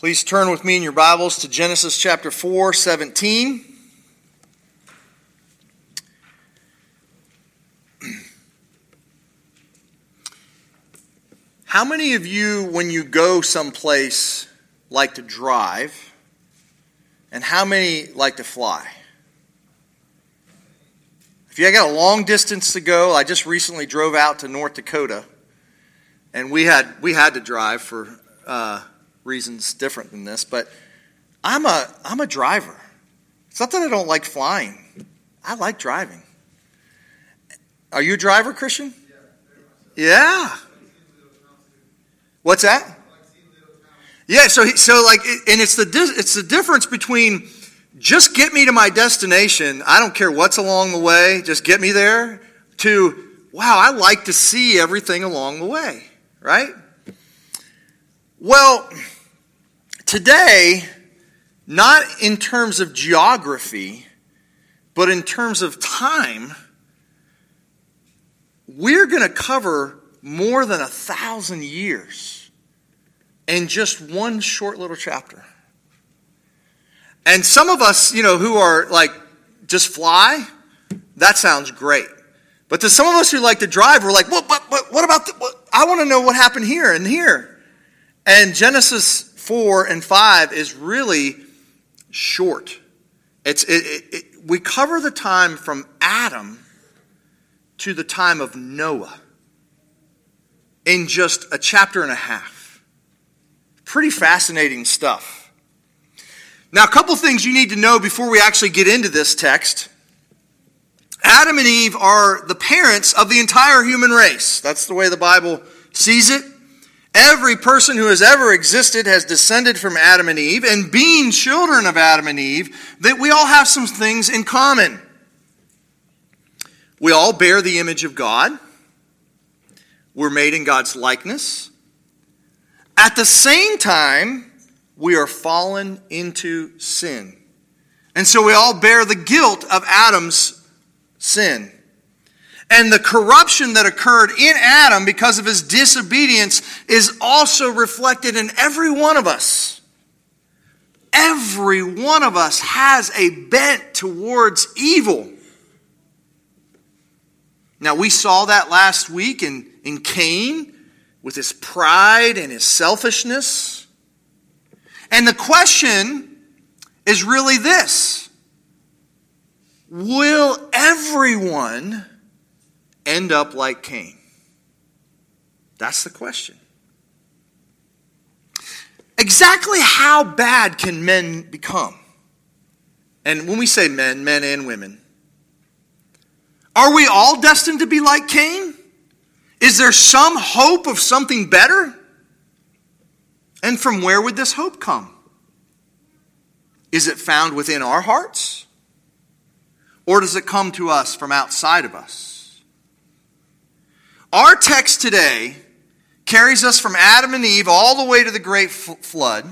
Please turn with me in your Bibles to Genesis chapter 4, 17. How many of you, when you go someplace, like to drive? And how many like to fly? If you got a long distance to go, I just recently drove out to North Dakota, and we had we had to drive for uh, reasons different than this. But I'm a I'm a driver. It's not that I don't like flying. I like driving. Are you a driver, Christian? Yeah. What's that? Yeah, so he, so like, and it's the it's the difference between just get me to my destination. I don't care what's along the way, just get me there. To wow, I like to see everything along the way, right? Well, today, not in terms of geography, but in terms of time, we're going to cover more than a thousand years in just one short little chapter. And some of us, you know, who are like, just fly, that sounds great. But to some of us who like to drive, we're like, what, what, what, what about, the, what? I want to know what happened here and here. And Genesis 4 and 5 is really short. It's, it, it, it, we cover the time from Adam to the time of Noah in just a chapter and a half. Pretty fascinating stuff. Now, a couple things you need to know before we actually get into this text. Adam and Eve are the parents of the entire human race. That's the way the Bible sees it. Every person who has ever existed has descended from Adam and Eve, and being children of Adam and Eve, that we all have some things in common. We all bear the image of God. We're made in God's likeness. At the same time, we are fallen into sin. And so we all bear the guilt of Adam's sin. And the corruption that occurred in Adam because of his disobedience is also reflected in every one of us. Every one of us has a bent towards evil. Now, we saw that last week in, in Cain with his pride and his selfishness. And the question is really this Will everyone end up like Cain? That's the question. Exactly how bad can men become? And when we say men, men and women, are we all destined to be like Cain? Is there some hope of something better? And from where would this hope come? Is it found within our hearts? Or does it come to us from outside of us? Our text today carries us from Adam and Eve all the way to the great flood.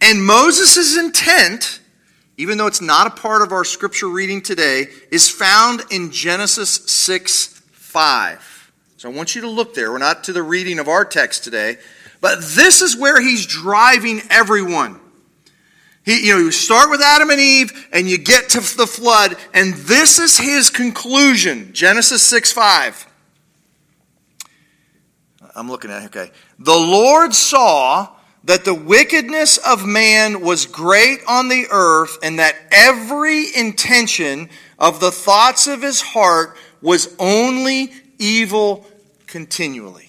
And Moses' intent even though it's not a part of our scripture reading today, is found in Genesis 6 5. So I want you to look there. We're not to the reading of our text today, but this is where he's driving everyone. He, you know, you start with Adam and Eve and you get to the flood, and this is his conclusion Genesis 6 5. I'm looking at okay. The Lord saw that the wickedness of man was great on the earth, and that every intention of the thoughts of his heart was only evil continually.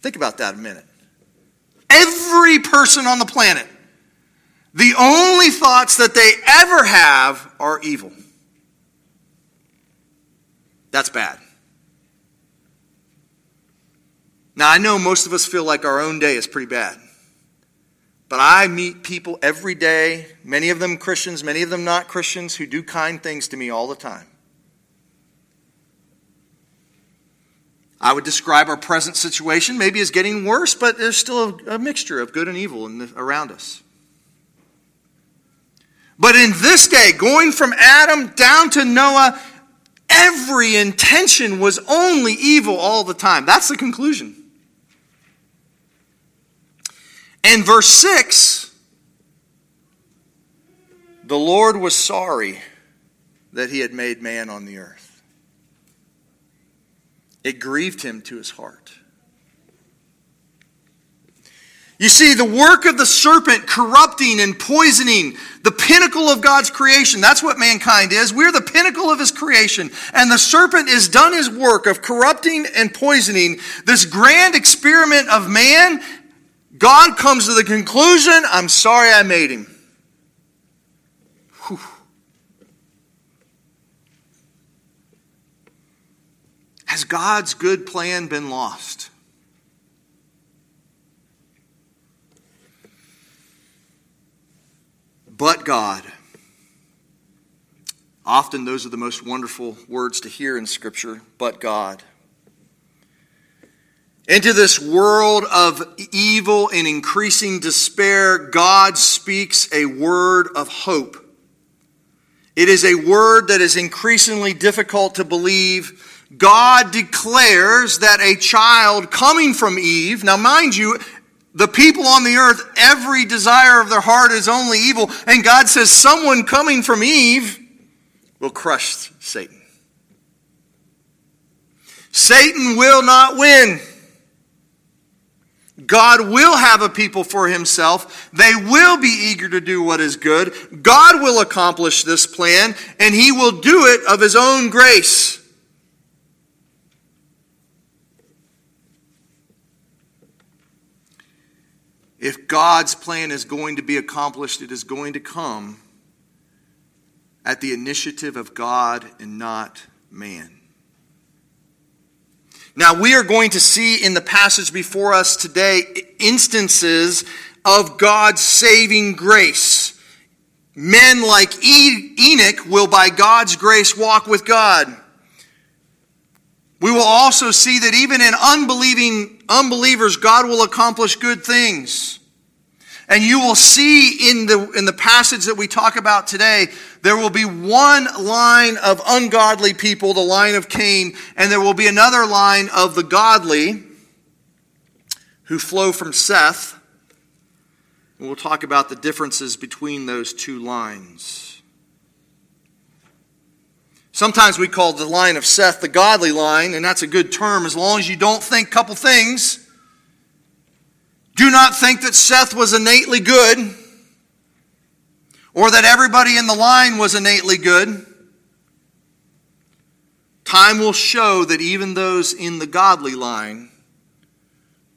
Think about that a minute. Every person on the planet, the only thoughts that they ever have are evil. That's bad. Now, I know most of us feel like our own day is pretty bad. But I meet people every day, many of them Christians, many of them not Christians, who do kind things to me all the time. I would describe our present situation maybe as getting worse, but there's still a, a mixture of good and evil the, around us. But in this day, going from Adam down to Noah, every intention was only evil all the time. That's the conclusion. And verse 6 the Lord was sorry that he had made man on the earth. It grieved him to his heart. You see, the work of the serpent corrupting and poisoning the pinnacle of God's creation. That's what mankind is. We're the pinnacle of his creation. And the serpent has done his work of corrupting and poisoning this grand experiment of man. God comes to the conclusion I'm sorry I made him. Whew. Has God's good plan been lost? But God. Often those are the most wonderful words to hear in Scripture, but God. Into this world of evil and increasing despair, God speaks a word of hope. It is a word that is increasingly difficult to believe. God declares that a child coming from Eve, now mind you, the people on the earth, every desire of their heart is only evil. And God says, someone coming from Eve will crush Satan. Satan will not win. God will have a people for himself. They will be eager to do what is good. God will accomplish this plan, and he will do it of his own grace. If God's plan is going to be accomplished, it is going to come at the initiative of God and not man. Now, we are going to see in the passage before us today instances of God's saving grace. Men like Enoch will, by God's grace, walk with God. We will also see that even in unbelieving unbelievers, God will accomplish good things. And you will see in the, in the passage that we talk about today, there will be one line of ungodly people, the line of Cain, and there will be another line of the godly who flow from Seth. And we'll talk about the differences between those two lines. Sometimes we call the line of Seth the godly line, and that's a good term as long as you don't think couple things. Do not think that Seth was innately good or that everybody in the line was innately good. Time will show that even those in the godly line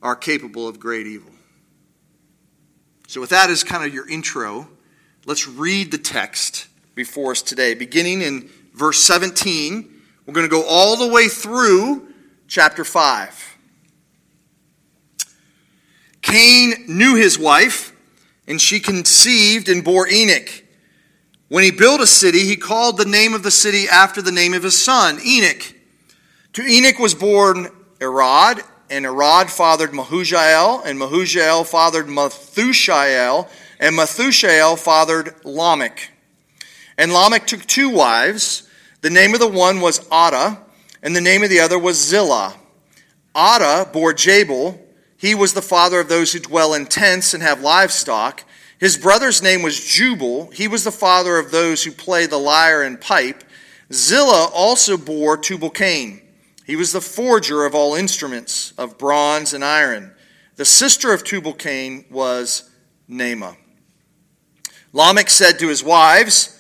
are capable of great evil. So, with that as kind of your intro, let's read the text before us today. Beginning in verse 17, we're going to go all the way through chapter 5. Cain knew his wife, and she conceived and bore Enoch. When he built a city, he called the name of the city after the name of his son, Enoch. To Enoch was born Irad, and Irad fathered Mehujael, and Mehujael fathered Methushael, and Methushael fathered Lamech. And Lamech took two wives. The name of the one was Adah, and the name of the other was Zillah. Adah bore Jabal, he was the father of those who dwell in tents and have livestock. His brother's name was Jubal. He was the father of those who play the lyre and pipe. Zillah also bore Tubal Cain. He was the forger of all instruments of bronze and iron. The sister of Tubal Cain was Naamah. Lamech said to his wives,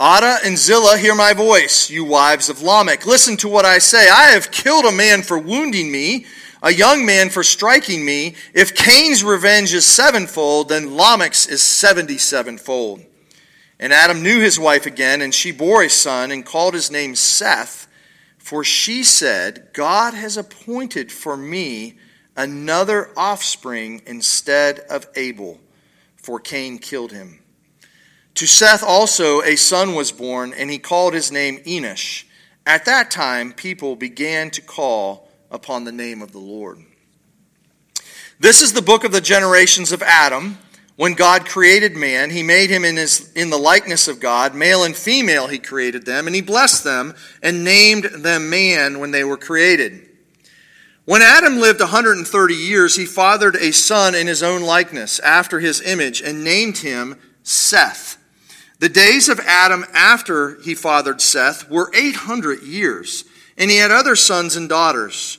Adah and Zillah, hear my voice, you wives of Lamech. Listen to what I say. I have killed a man for wounding me a young man for striking me. If Cain's revenge is sevenfold, then Lamech's is seventy sevenfold. And Adam knew his wife again, and she bore a son and called his name Seth, for she said, God has appointed for me another offspring instead of Abel, for Cain killed him. To Seth also a son was born, and he called his name Enosh. At that time, people began to call upon the name of the Lord. This is the book of the generations of Adam. When God created man, he made him in, his, in the likeness of God. Male and female, he created them, and he blessed them and named them man when they were created. When Adam lived 130 years, he fathered a son in his own likeness, after his image, and named him Seth. The days of Adam after he fathered Seth were 800 years, and he had other sons and daughters.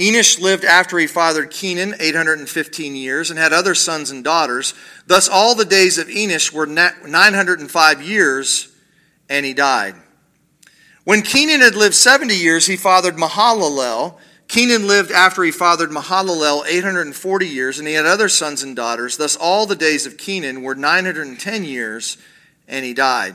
Enosh lived after he fathered Kenan 815 years and had other sons and daughters. Thus, all the days of Enosh were 905 years, and he died. When Kenan had lived 70 years, he fathered Mahalalel. Kenan lived after he fathered Mahalalel 840 years, and he had other sons and daughters. Thus, all the days of Kenan were 910 years, and he died.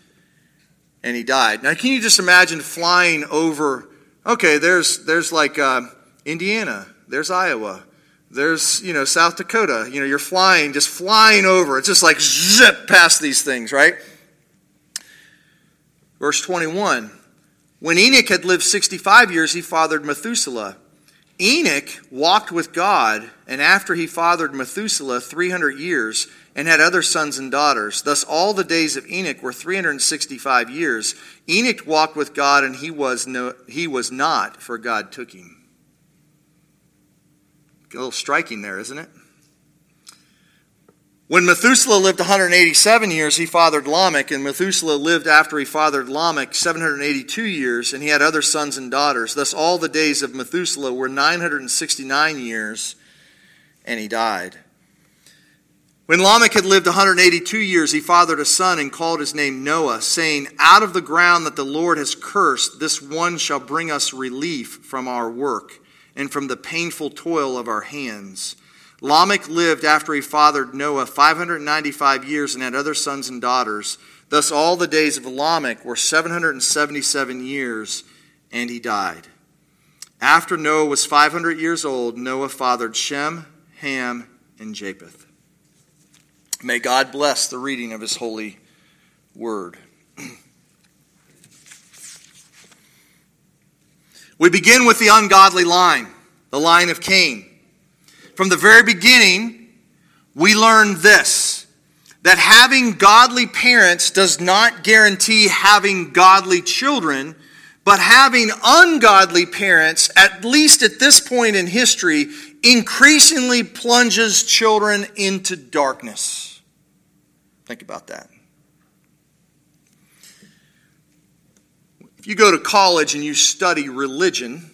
and he died. Now, can you just imagine flying over? Okay, there's, there's like uh, Indiana, there's Iowa, there's, you know, South Dakota. You know, you're flying, just flying over. It's just like zip past these things, right? Verse 21. When Enoch had lived 65 years, he fathered Methuselah. Enoch walked with God, and after he fathered Methuselah 300 years, and had other sons and daughters. Thus, all the days of Enoch were 365 years. Enoch walked with God, and he was, no, he was not, for God took him. A little striking there, isn't it? When Methuselah lived 187 years, he fathered Lamech, and Methuselah lived after he fathered Lamech 782 years, and he had other sons and daughters. Thus, all the days of Methuselah were 969 years, and he died. When Lamech had lived 182 years, he fathered a son and called his name Noah, saying, Out of the ground that the Lord has cursed, this one shall bring us relief from our work and from the painful toil of our hands. Lamech lived after he fathered Noah 595 years and had other sons and daughters. Thus, all the days of Lamech were 777 years, and he died. After Noah was 500 years old, Noah fathered Shem, Ham, and Japheth. May God bless the reading of his holy word. we begin with the ungodly line, the line of Cain. From the very beginning, we learn this that having godly parents does not guarantee having godly children, but having ungodly parents, at least at this point in history, increasingly plunges children into darkness. Think about that. If you go to college and you study religion,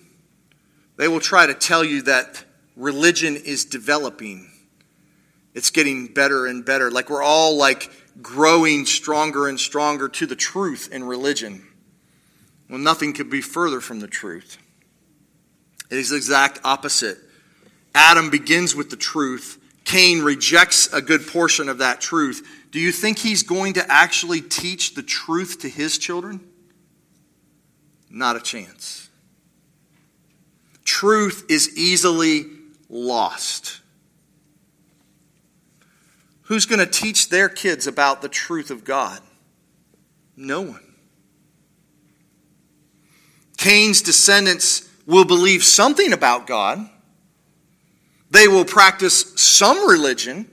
they will try to tell you that religion is developing. It's getting better and better. Like we're all like growing stronger and stronger to the truth in religion. Well, nothing could be further from the truth. It is the exact opposite. Adam begins with the truth. Cain rejects a good portion of that truth. Do you think he's going to actually teach the truth to his children? Not a chance. Truth is easily lost. Who's going to teach their kids about the truth of God? No one. Cain's descendants will believe something about God. They will practice some religion,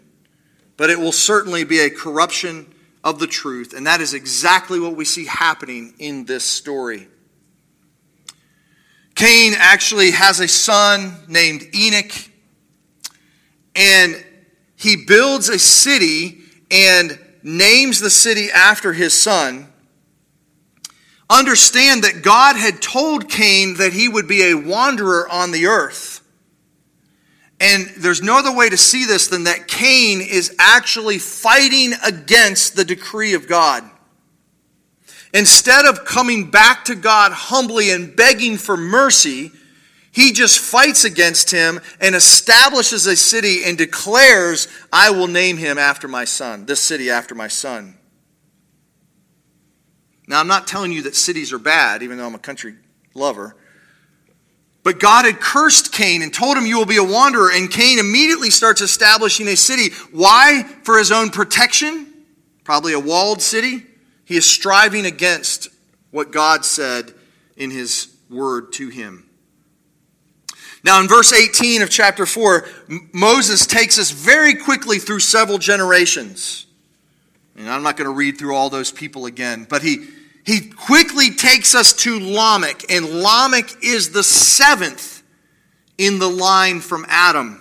but it will certainly be a corruption of the truth. And that is exactly what we see happening in this story. Cain actually has a son named Enoch, and he builds a city and names the city after his son. Understand that God had told Cain that he would be a wanderer on the earth. And there's no other way to see this than that Cain is actually fighting against the decree of God. Instead of coming back to God humbly and begging for mercy, he just fights against him and establishes a city and declares, I will name him after my son, this city after my son. Now, I'm not telling you that cities are bad, even though I'm a country lover. But God had cursed Cain and told him, You will be a wanderer. And Cain immediately starts establishing a city. Why? For his own protection? Probably a walled city. He is striving against what God said in his word to him. Now, in verse 18 of chapter 4, Moses takes us very quickly through several generations. And I'm not going to read through all those people again, but he, he quickly takes us to Lamech, and Lamech is the seventh in the line from Adam.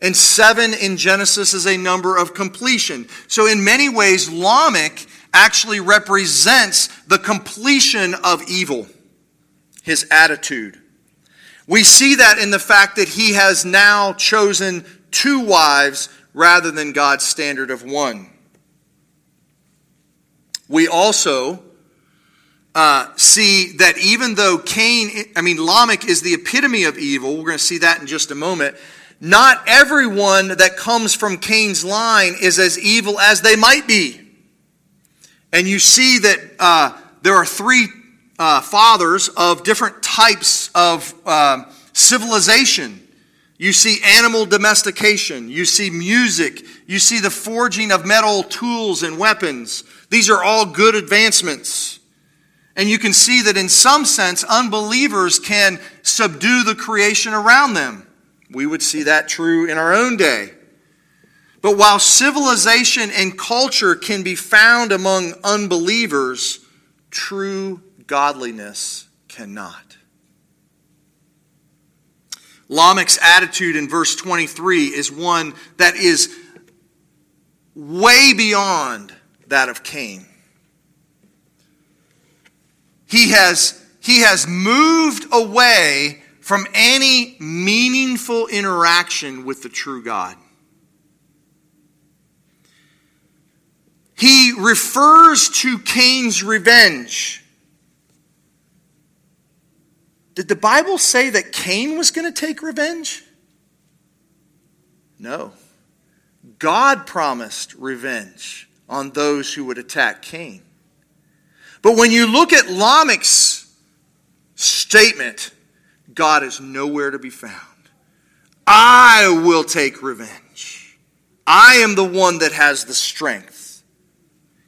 And seven in Genesis is a number of completion. So, in many ways, Lamech actually represents the completion of evil, his attitude. We see that in the fact that he has now chosen two wives rather than God's standard of one. We also uh, see that even though Cain, I mean, Lamech is the epitome of evil, we're going to see that in just a moment. Not everyone that comes from Cain's line is as evil as they might be. And you see that uh, there are three uh, fathers of different types of uh, civilization. You see animal domestication. You see music. You see the forging of metal tools and weapons. These are all good advancements. And you can see that in some sense, unbelievers can subdue the creation around them. We would see that true in our own day. But while civilization and culture can be found among unbelievers, true godliness cannot. Lamech's attitude in verse 23 is one that is way beyond that of Cain. He has, he has moved away from any meaningful interaction with the true God. He refers to Cain's revenge. Did the Bible say that Cain was going to take revenge? No. God promised revenge on those who would attack Cain. But when you look at Lamech's statement, God is nowhere to be found. I will take revenge. I am the one that has the strength.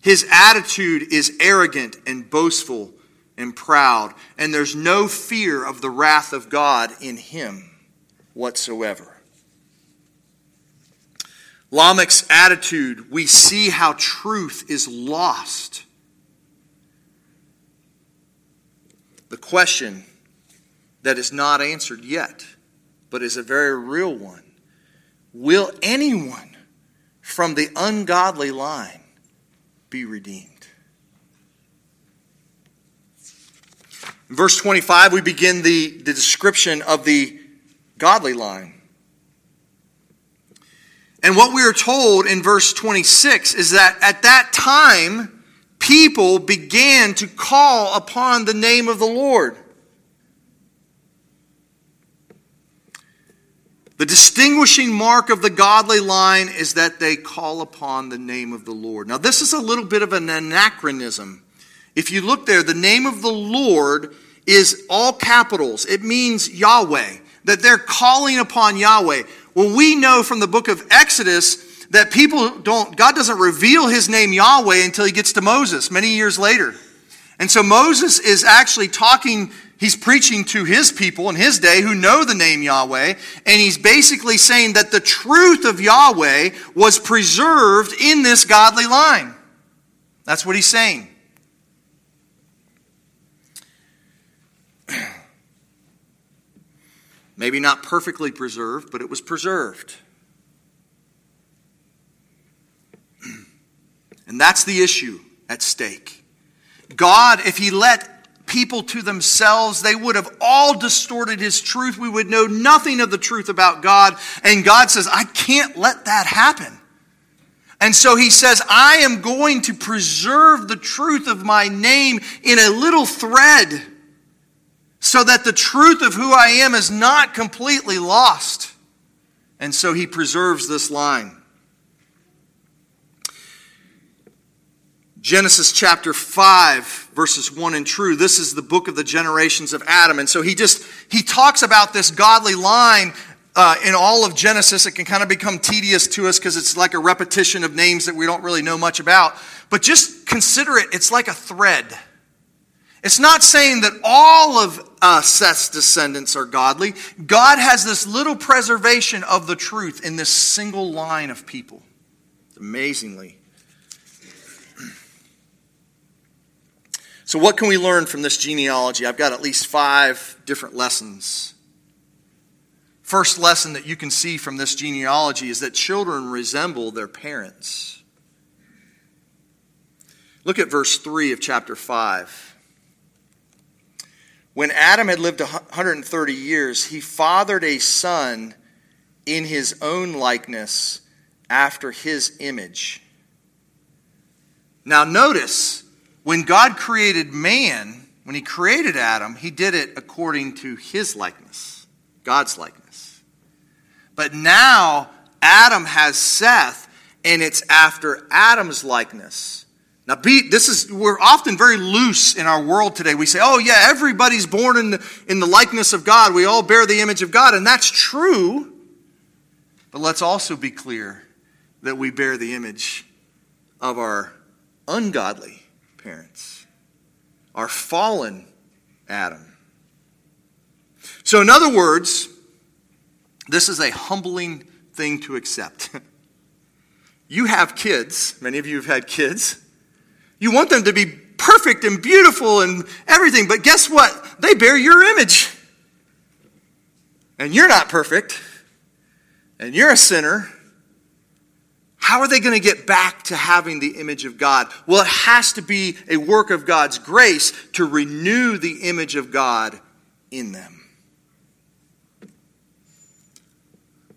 His attitude is arrogant and boastful and proud, and there's no fear of the wrath of God in him whatsoever. Lamech's attitude, we see how truth is lost the question that is not answered yet, but is a very real one Will anyone from the ungodly line be redeemed? In verse 25, we begin the, the description of the godly line. And what we are told in verse 26 is that at that time, people began to call upon the name of the Lord. The distinguishing mark of the godly line is that they call upon the name of the Lord. Now, this is a little bit of an anachronism. If you look there, the name of the Lord is all capitals, it means Yahweh, that they're calling upon Yahweh. Well, we know from the book of Exodus that people don't, God doesn't reveal his name Yahweh until he gets to Moses many years later. And so Moses is actually talking, he's preaching to his people in his day who know the name Yahweh, and he's basically saying that the truth of Yahweh was preserved in this godly line. That's what he's saying. Maybe not perfectly preserved, but it was preserved. And that's the issue at stake. God, if He let people to themselves. They would have all distorted his truth. We would know nothing of the truth about God. And God says, I can't let that happen. And so he says, I am going to preserve the truth of my name in a little thread so that the truth of who I am is not completely lost. And so he preserves this line. Genesis chapter 5 verses 1 and true. This is the book of the generations of Adam. And so he just, he talks about this godly line uh, in all of Genesis. It can kind of become tedious to us because it's like a repetition of names that we don't really know much about. But just consider it, it's like a thread. It's not saying that all of uh, Seth's descendants are godly. God has this little preservation of the truth in this single line of people. Amazingly. So, what can we learn from this genealogy? I've got at least five different lessons. First lesson that you can see from this genealogy is that children resemble their parents. Look at verse 3 of chapter 5. When Adam had lived 130 years, he fathered a son in his own likeness after his image. Now, notice when God created man, when he created Adam, he did it according to his likeness, God's likeness. But now Adam has Seth, and it's after Adam's likeness. Now, be, this is we're often very loose in our world today. We say, "Oh yeah, everybody's born in the, in the likeness of God. We all bear the image of God," and that's true. But let's also be clear that we bear the image of our ungodly parents, our fallen Adam. So, in other words, this is a humbling thing to accept. you have kids, many of you have had kids. You want them to be perfect and beautiful and everything, but guess what? They bear your image. And you're not perfect, and you're a sinner, how are they going to get back to having the image of God? Well, it has to be a work of God's grace to renew the image of God in them.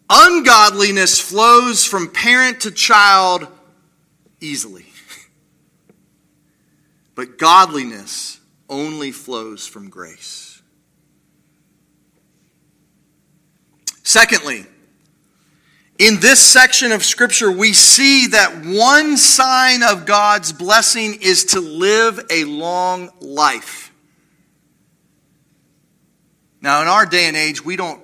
Ungodliness flows from parent to child easily, but godliness only flows from grace. Secondly, in this section of Scripture, we see that one sign of God's blessing is to live a long life. Now, in our day and age, we don't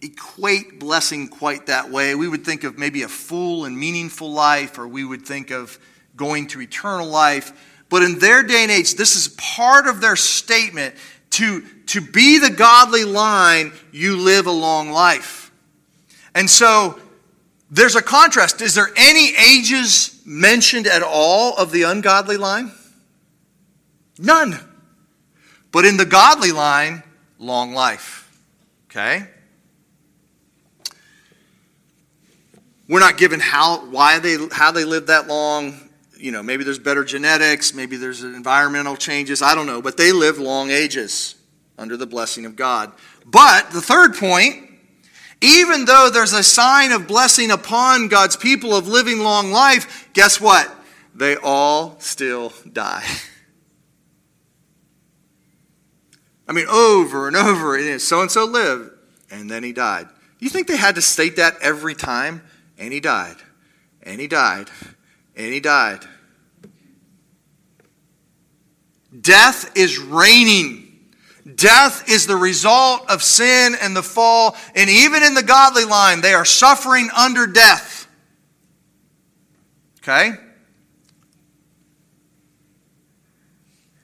equate blessing quite that way. We would think of maybe a full and meaningful life, or we would think of going to eternal life. But in their day and age, this is part of their statement to, to be the godly line, you live a long life. And so there's a contrast. Is there any ages mentioned at all of the ungodly line? None. But in the godly line, long life. Okay? We're not given how why they how they live that long. You know, maybe there's better genetics, maybe there's environmental changes, I don't know, but they live long ages under the blessing of God. But the third point even though there's a sign of blessing upon God's people of living long life, guess what? They all still die. I mean, over and over, so and so lived, and then he died. You think they had to state that every time? And he died, and he died, and he died. Death is reigning Death is the result of sin and the fall. And even in the godly line, they are suffering under death. Okay?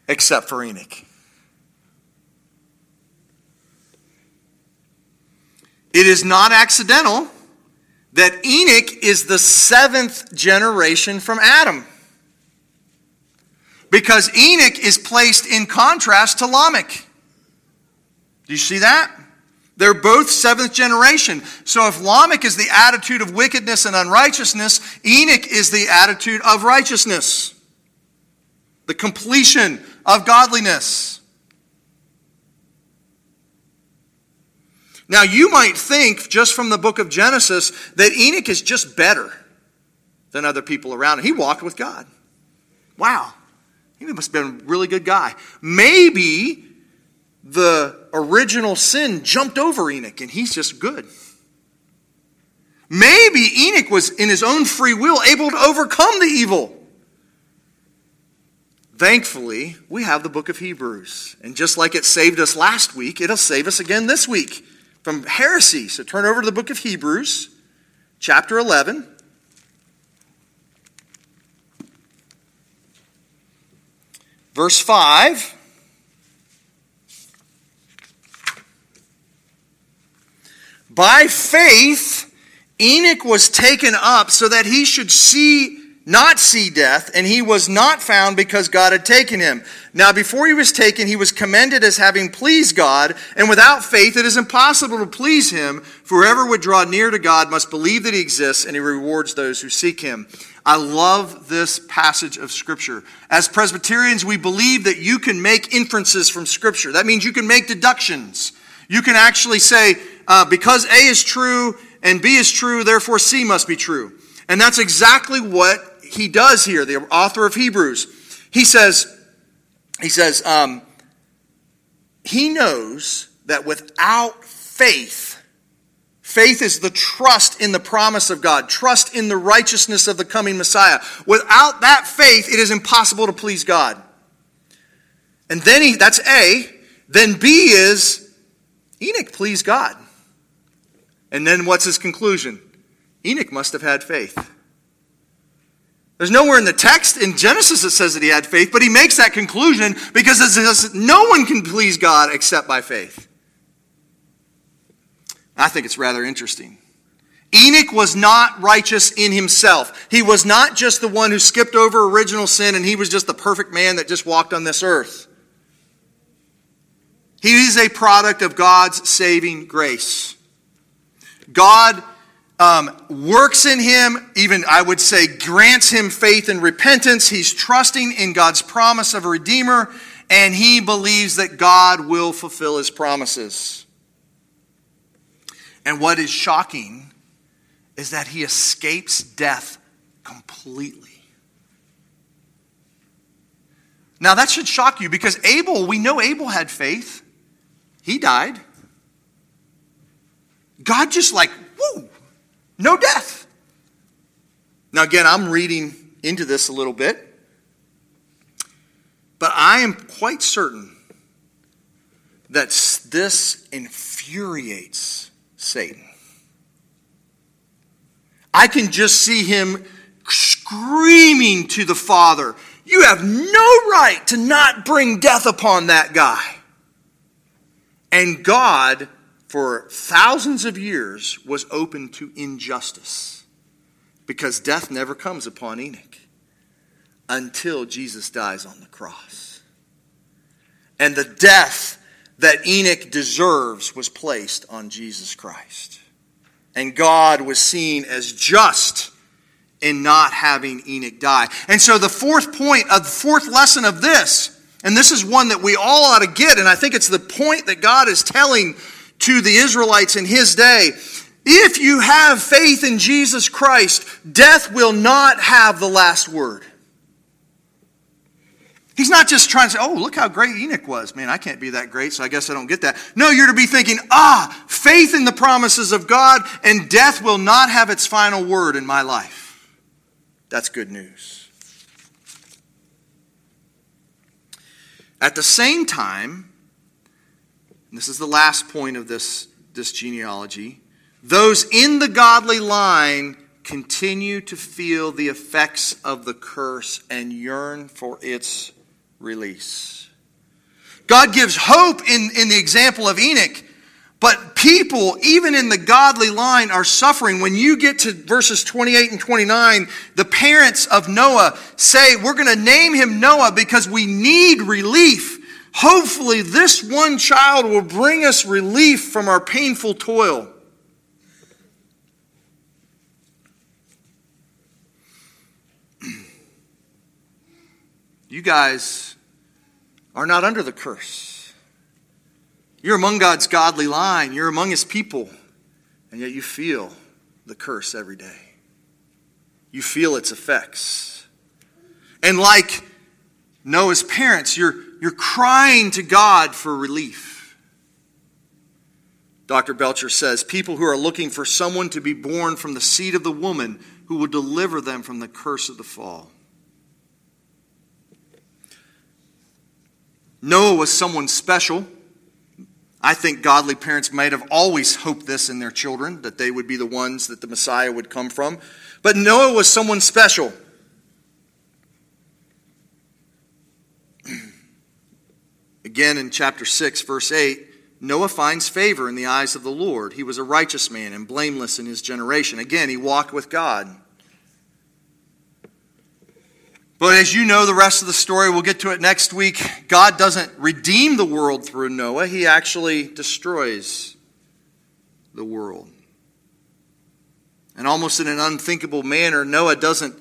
Except for Enoch. It is not accidental that Enoch is the seventh generation from Adam. Because Enoch is placed in contrast to Lamech. Do you see that? They're both seventh generation. So if Lamech is the attitude of wickedness and unrighteousness, Enoch is the attitude of righteousness, the completion of godliness. Now, you might think just from the book of Genesis that Enoch is just better than other people around him. He walked with God. Wow. He must have been a really good guy. Maybe the original sin jumped over Enoch and he's just good. Maybe Enoch was, in his own free will, able to overcome the evil. Thankfully, we have the book of Hebrews. And just like it saved us last week, it'll save us again this week from heresy. So turn over to the book of Hebrews, chapter 11. Verse 5. By faith, Enoch was taken up so that he should see not see death, and he was not found because God had taken him. Now, before he was taken, he was commended as having pleased God, and without faith it is impossible to please him. Whoever would draw near to God must believe that he exists, and he rewards those who seek him. I love this passage of Scripture. As Presbyterians, we believe that you can make inferences from Scripture. That means you can make deductions. You can actually say, uh, because A is true and B is true, therefore C must be true. And that's exactly what he does here, the author of Hebrews. He says, he says, um, he knows that without faith, faith is the trust in the promise of God, trust in the righteousness of the coming Messiah. Without that faith, it is impossible to please God. And then he, that's A. Then B is Enoch pleased God. And then what's his conclusion? Enoch must have had faith. There's nowhere in the text in Genesis that says that he had faith, but he makes that conclusion because it says no one can please God except by faith. I think it's rather interesting. Enoch was not righteous in himself. He was not just the one who skipped over original sin and he was just the perfect man that just walked on this earth. He is a product of God's saving grace. God um, works in him, even I would say grants him faith and repentance. He's trusting in God's promise of a Redeemer, and he believes that God will fulfill his promises. And what is shocking is that he escapes death completely. Now, that should shock you because Abel, we know Abel had faith. He died. God just like, whoo, no death. Now, again, I'm reading into this a little bit, but I am quite certain that this infuriates Satan. I can just see him screaming to the Father, You have no right to not bring death upon that guy. And God for thousands of years was open to injustice because death never comes upon Enoch until Jesus dies on the cross. And the death that Enoch deserves was placed on Jesus Christ. And God was seen as just in not having Enoch die. And so the fourth point of the fourth lesson of this, and this is one that we all ought to get, and I think it's the point that God is telling to the Israelites in his day. If you have faith in Jesus Christ, death will not have the last word. He's not just trying to say, oh, look how great Enoch was. Man, I can't be that great, so I guess I don't get that. No, you're to be thinking, ah, faith in the promises of God, and death will not have its final word in my life. That's good news. At the same time, this is the last point of this, this genealogy. Those in the godly line continue to feel the effects of the curse and yearn for its release. God gives hope in, in the example of Enoch, but people, even in the godly line, are suffering. When you get to verses 28 and 29, the parents of Noah say, We're going to name him Noah because we need relief. Hopefully, this one child will bring us relief from our painful toil. You guys are not under the curse. You're among God's godly line, you're among his people, and yet you feel the curse every day. You feel its effects. And like Noah's parents, you're, you're crying to God for relief. Dr. Belcher says people who are looking for someone to be born from the seed of the woman who will deliver them from the curse of the fall. Noah was someone special. I think godly parents might have always hoped this in their children, that they would be the ones that the Messiah would come from. But Noah was someone special. Again, in chapter 6, verse 8, Noah finds favor in the eyes of the Lord. He was a righteous man and blameless in his generation. Again, he walked with God. But as you know the rest of the story, we'll get to it next week. God doesn't redeem the world through Noah, he actually destroys the world. And almost in an unthinkable manner, Noah doesn't,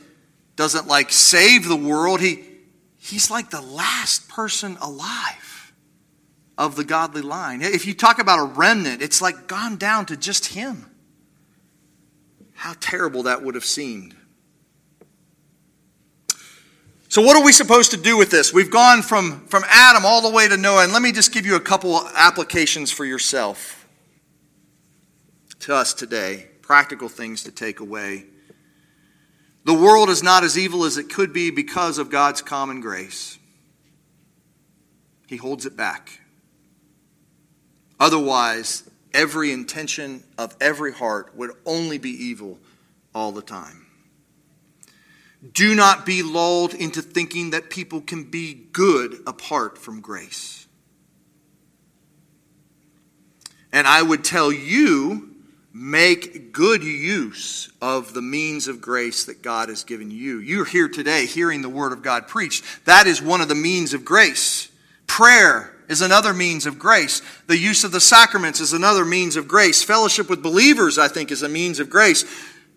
doesn't like save the world. He, he's like the last person alive of the godly line. If you talk about a remnant, it's like gone down to just him. How terrible that would have seemed. So, what are we supposed to do with this? We've gone from, from Adam all the way to Noah, and let me just give you a couple applications for yourself to us today, practical things to take away. The world is not as evil as it could be because of God's common grace. He holds it back. Otherwise, every intention of every heart would only be evil all the time. Do not be lulled into thinking that people can be good apart from grace. And I would tell you, make good use of the means of grace that God has given you. You're here today hearing the Word of God preached. That is one of the means of grace. Prayer is another means of grace. The use of the sacraments is another means of grace. Fellowship with believers, I think, is a means of grace.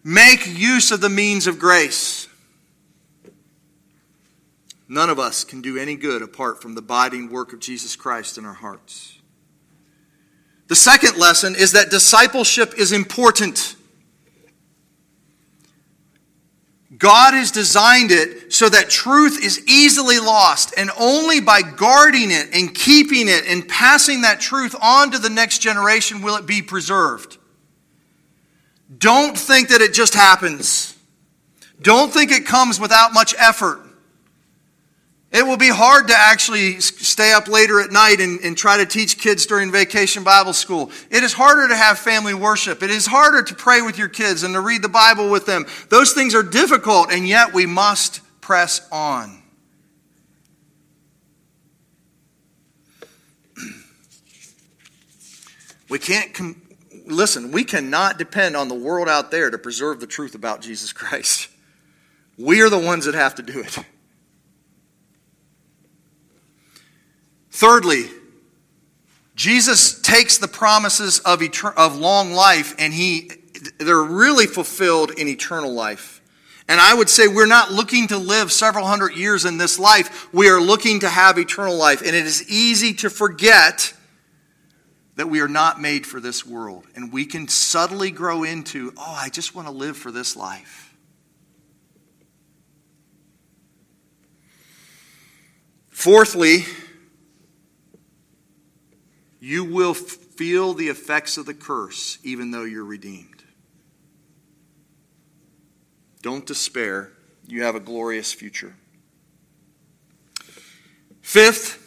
Make use of the means of grace. None of us can do any good apart from the abiding work of Jesus Christ in our hearts. The second lesson is that discipleship is important. God has designed it so that truth is easily lost, and only by guarding it and keeping it and passing that truth on to the next generation will it be preserved. Don't think that it just happens. Don't think it comes without much effort. It will be hard to actually stay up later at night and, and, try to teach kids during vacation Bible school. It is harder to have family worship. It is harder to pray with your kids and to read the Bible with them. Those things are difficult, and yet we must press on. We can't, com- listen, we cannot depend on the world out there to preserve the truth about Jesus Christ. We are the ones that have to do it. Thirdly, Jesus takes the promises of, etern- of long life and he, they're really fulfilled in eternal life. And I would say we're not looking to live several hundred years in this life. We are looking to have eternal life. And it is easy to forget that we are not made for this world. And we can subtly grow into, oh, I just want to live for this life. Fourthly, you will feel the effects of the curse even though you're redeemed. Don't despair. You have a glorious future. Fifth,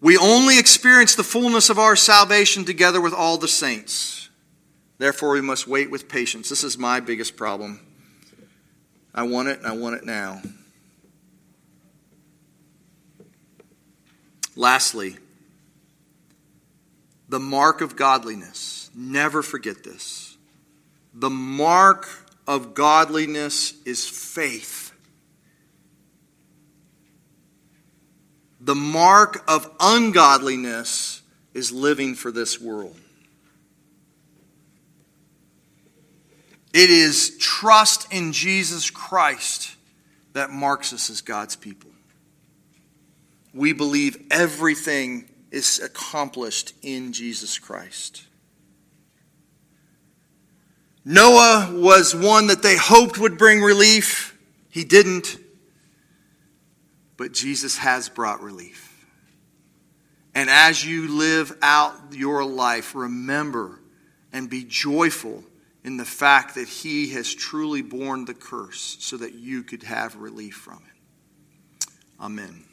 we only experience the fullness of our salvation together with all the saints. Therefore, we must wait with patience. This is my biggest problem. I want it, and I want it now. Lastly, the mark of godliness. Never forget this. The mark of godliness is faith. The mark of ungodliness is living for this world. It is trust in Jesus Christ that marks us as God's people. We believe everything is accomplished in Jesus Christ. Noah was one that they hoped would bring relief. He didn't. But Jesus has brought relief. And as you live out your life, remember and be joyful in the fact that he has truly borne the curse so that you could have relief from it. Amen.